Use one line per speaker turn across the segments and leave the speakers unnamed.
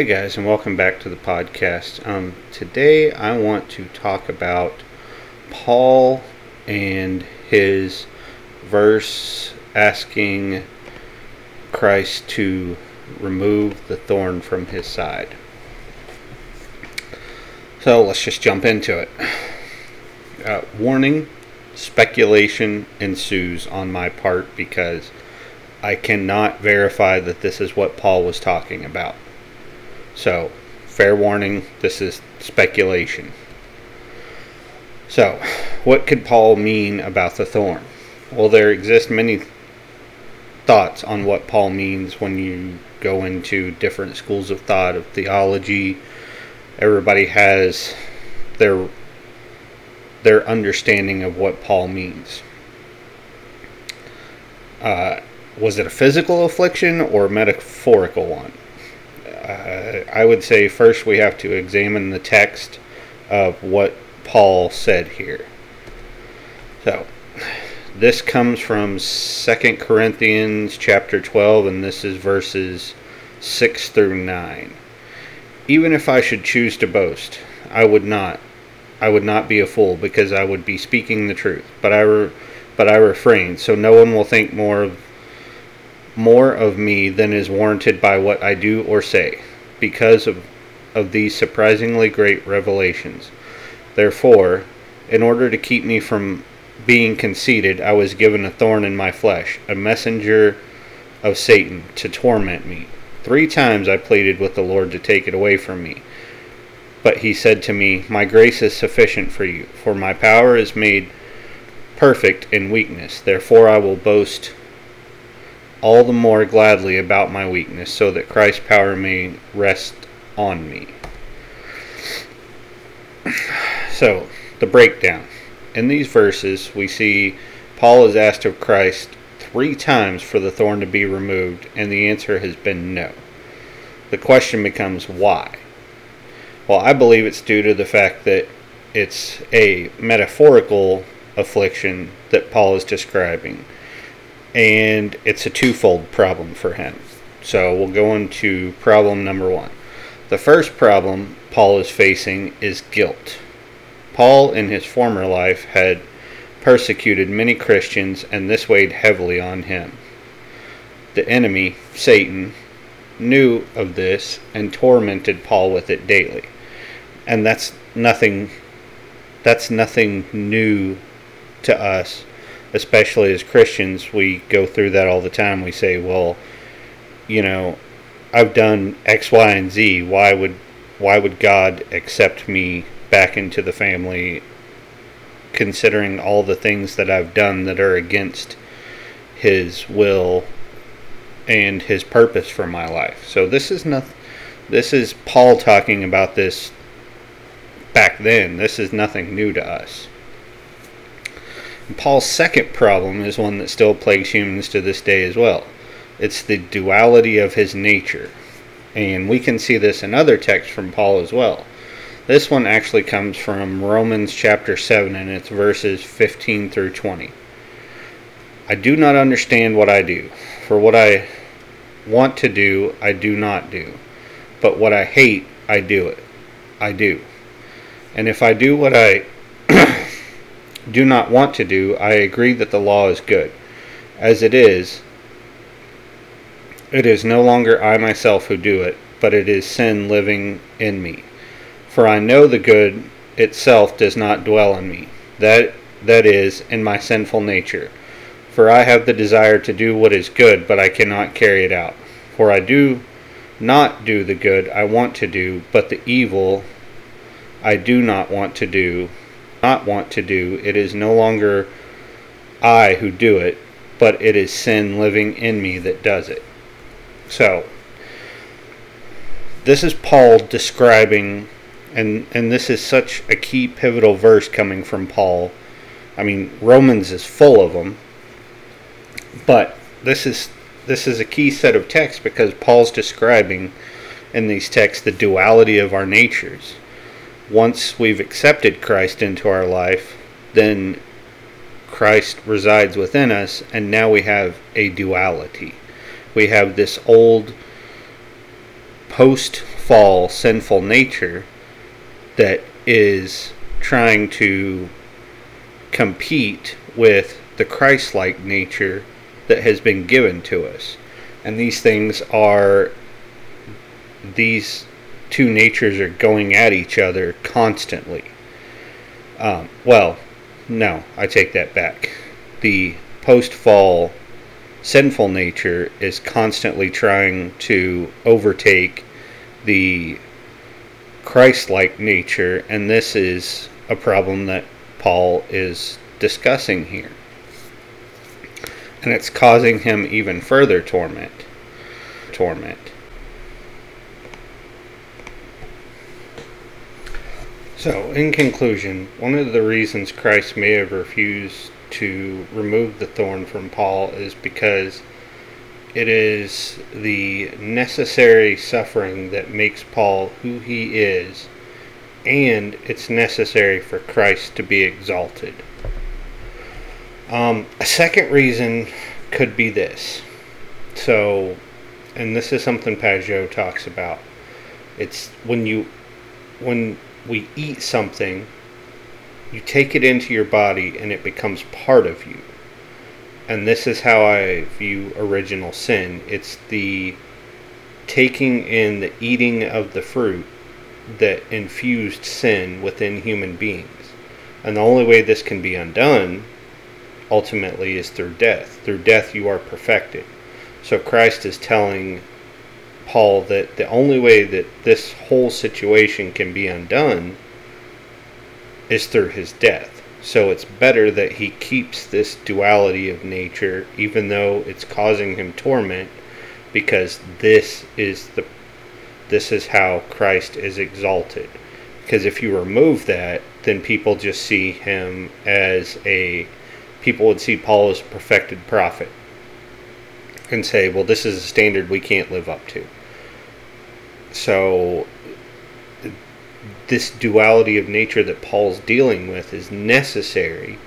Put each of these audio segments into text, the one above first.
Hey guys, and welcome back to the podcast. Um, today I want to talk about Paul and his verse asking Christ to remove the thorn from his side. So let's just jump into it. Uh, warning speculation ensues on my part because I cannot verify that this is what Paul was talking about. So, fair warning, this is speculation. So, what could Paul mean about the thorn? Well, there exist many thoughts on what Paul means when you go into different schools of thought of theology. Everybody has their their understanding of what Paul means. Uh, was it a physical affliction or a metaphorical one? Uh, I would say first we have to examine the text of what Paul said here. So, this comes from 2 Corinthians chapter 12 and this is verses 6 through 9. Even if I should choose to boast, I would not. I would not be a fool because I would be speaking the truth. But I re- but I refrain so no one will think more of more of me than is warranted by what I do or say, because of, of these surprisingly great revelations. Therefore, in order to keep me from being conceited, I was given a thorn in my flesh, a messenger of Satan to torment me. Three times I pleaded with the Lord to take it away from me. But he said to me, My grace is sufficient for you, for my power is made perfect in weakness. Therefore I will boast all the more gladly about my weakness, so that Christ's power may rest on me. So, the breakdown. In these verses, we see Paul is asked of Christ three times for the thorn to be removed, and the answer has been no. The question becomes why? Well, I believe it's due to the fact that it's a metaphorical affliction that Paul is describing and it's a twofold problem for him. So we'll go into problem number one. The first problem Paul is facing is guilt. Paul, in his former life, had persecuted many Christians, and this weighed heavily on him. The enemy, Satan, knew of this and tormented Paul with it daily. And that's nothing that's nothing new to us especially as Christians, we go through that all the time. We say, well, you know, I've done X, Y, and Z. Why would why would God accept me back into the family considering all the things that I've done that are against his will and his purpose for my life. So this is not this is Paul talking about this back then. This is nothing new to us. Paul's second problem is one that still plagues humans to this day as well. It's the duality of his nature. And we can see this in other texts from Paul as well. This one actually comes from Romans chapter 7 and it's verses 15 through 20. I do not understand what I do, for what I want to do, I do not do. But what I hate, I do it. I do. And if I do what I do not want to do, I agree that the law is good. As it is, it is no longer I myself who do it, but it is sin living in me. For I know the good itself does not dwell in me, that that is, in my sinful nature. For I have the desire to do what is good, but I cannot carry it out. For I do not do the good I want to do, but the evil I do not want to do, not want to do. It is no longer I who do it, but it is sin living in me that does it. So, this is Paul describing, and, and this is such a key pivotal verse coming from Paul. I mean, Romans is full of them, but this is this is a key set of texts because Paul's describing in these texts the duality of our natures once we've accepted Christ into our life, then Christ resides within us, and now we have a duality. We have this old post fall sinful nature that is trying to compete with the Christ like nature that has been given to us. And these things are, these two natures are going at each other constantly. Um, well, no, I take that back. The post fall sinful nature is constantly trying to overtake the Christ like nature, and this is a problem that Paul is discussing here. And it's causing him even further torment. Torment. So, in conclusion, one of the reasons Christ may have refused to remove the thorn from Paul is because it is the necessary suffering that makes Paul who he is, and it's necessary for Christ to be exalted. Um, a second reason could be this. So, and this is something Pageau talks about. It's when you, when we eat something, you take it into your body and it becomes part of you. And this is how I view original sin. It's the taking in the eating of the fruit that infused sin within human beings. And the only way this can be undone ultimately is through death. Through death, you are perfected. So Christ is telling Paul that the only way that this whole situation can be undone is through his death. So it's better that he keeps this duality of nature, even though it's causing him torment, because this is the this is how Christ is exalted. Because if you remove that, then people just see him as a people would see Paul as a perfected prophet and say, well, this is a standard we can't live up to. So, this duality of nature that Paul's dealing with is necessary,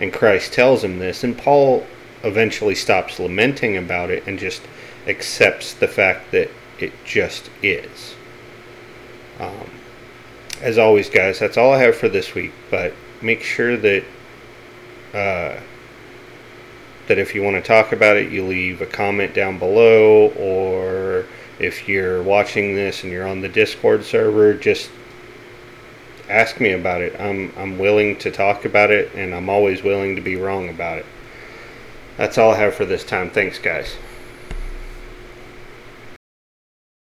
and Christ tells him this, and Paul eventually stops lamenting about it and just accepts the fact that it just is. Um, as always, guys, that's all I have for this week, but make sure that. Uh, that if you want to talk about it, you leave a comment down below, or if you're watching this and you're on the Discord server, just ask me about it. I'm I'm willing to talk about it and I'm always willing to be wrong about it. That's all I have for this time. Thanks guys.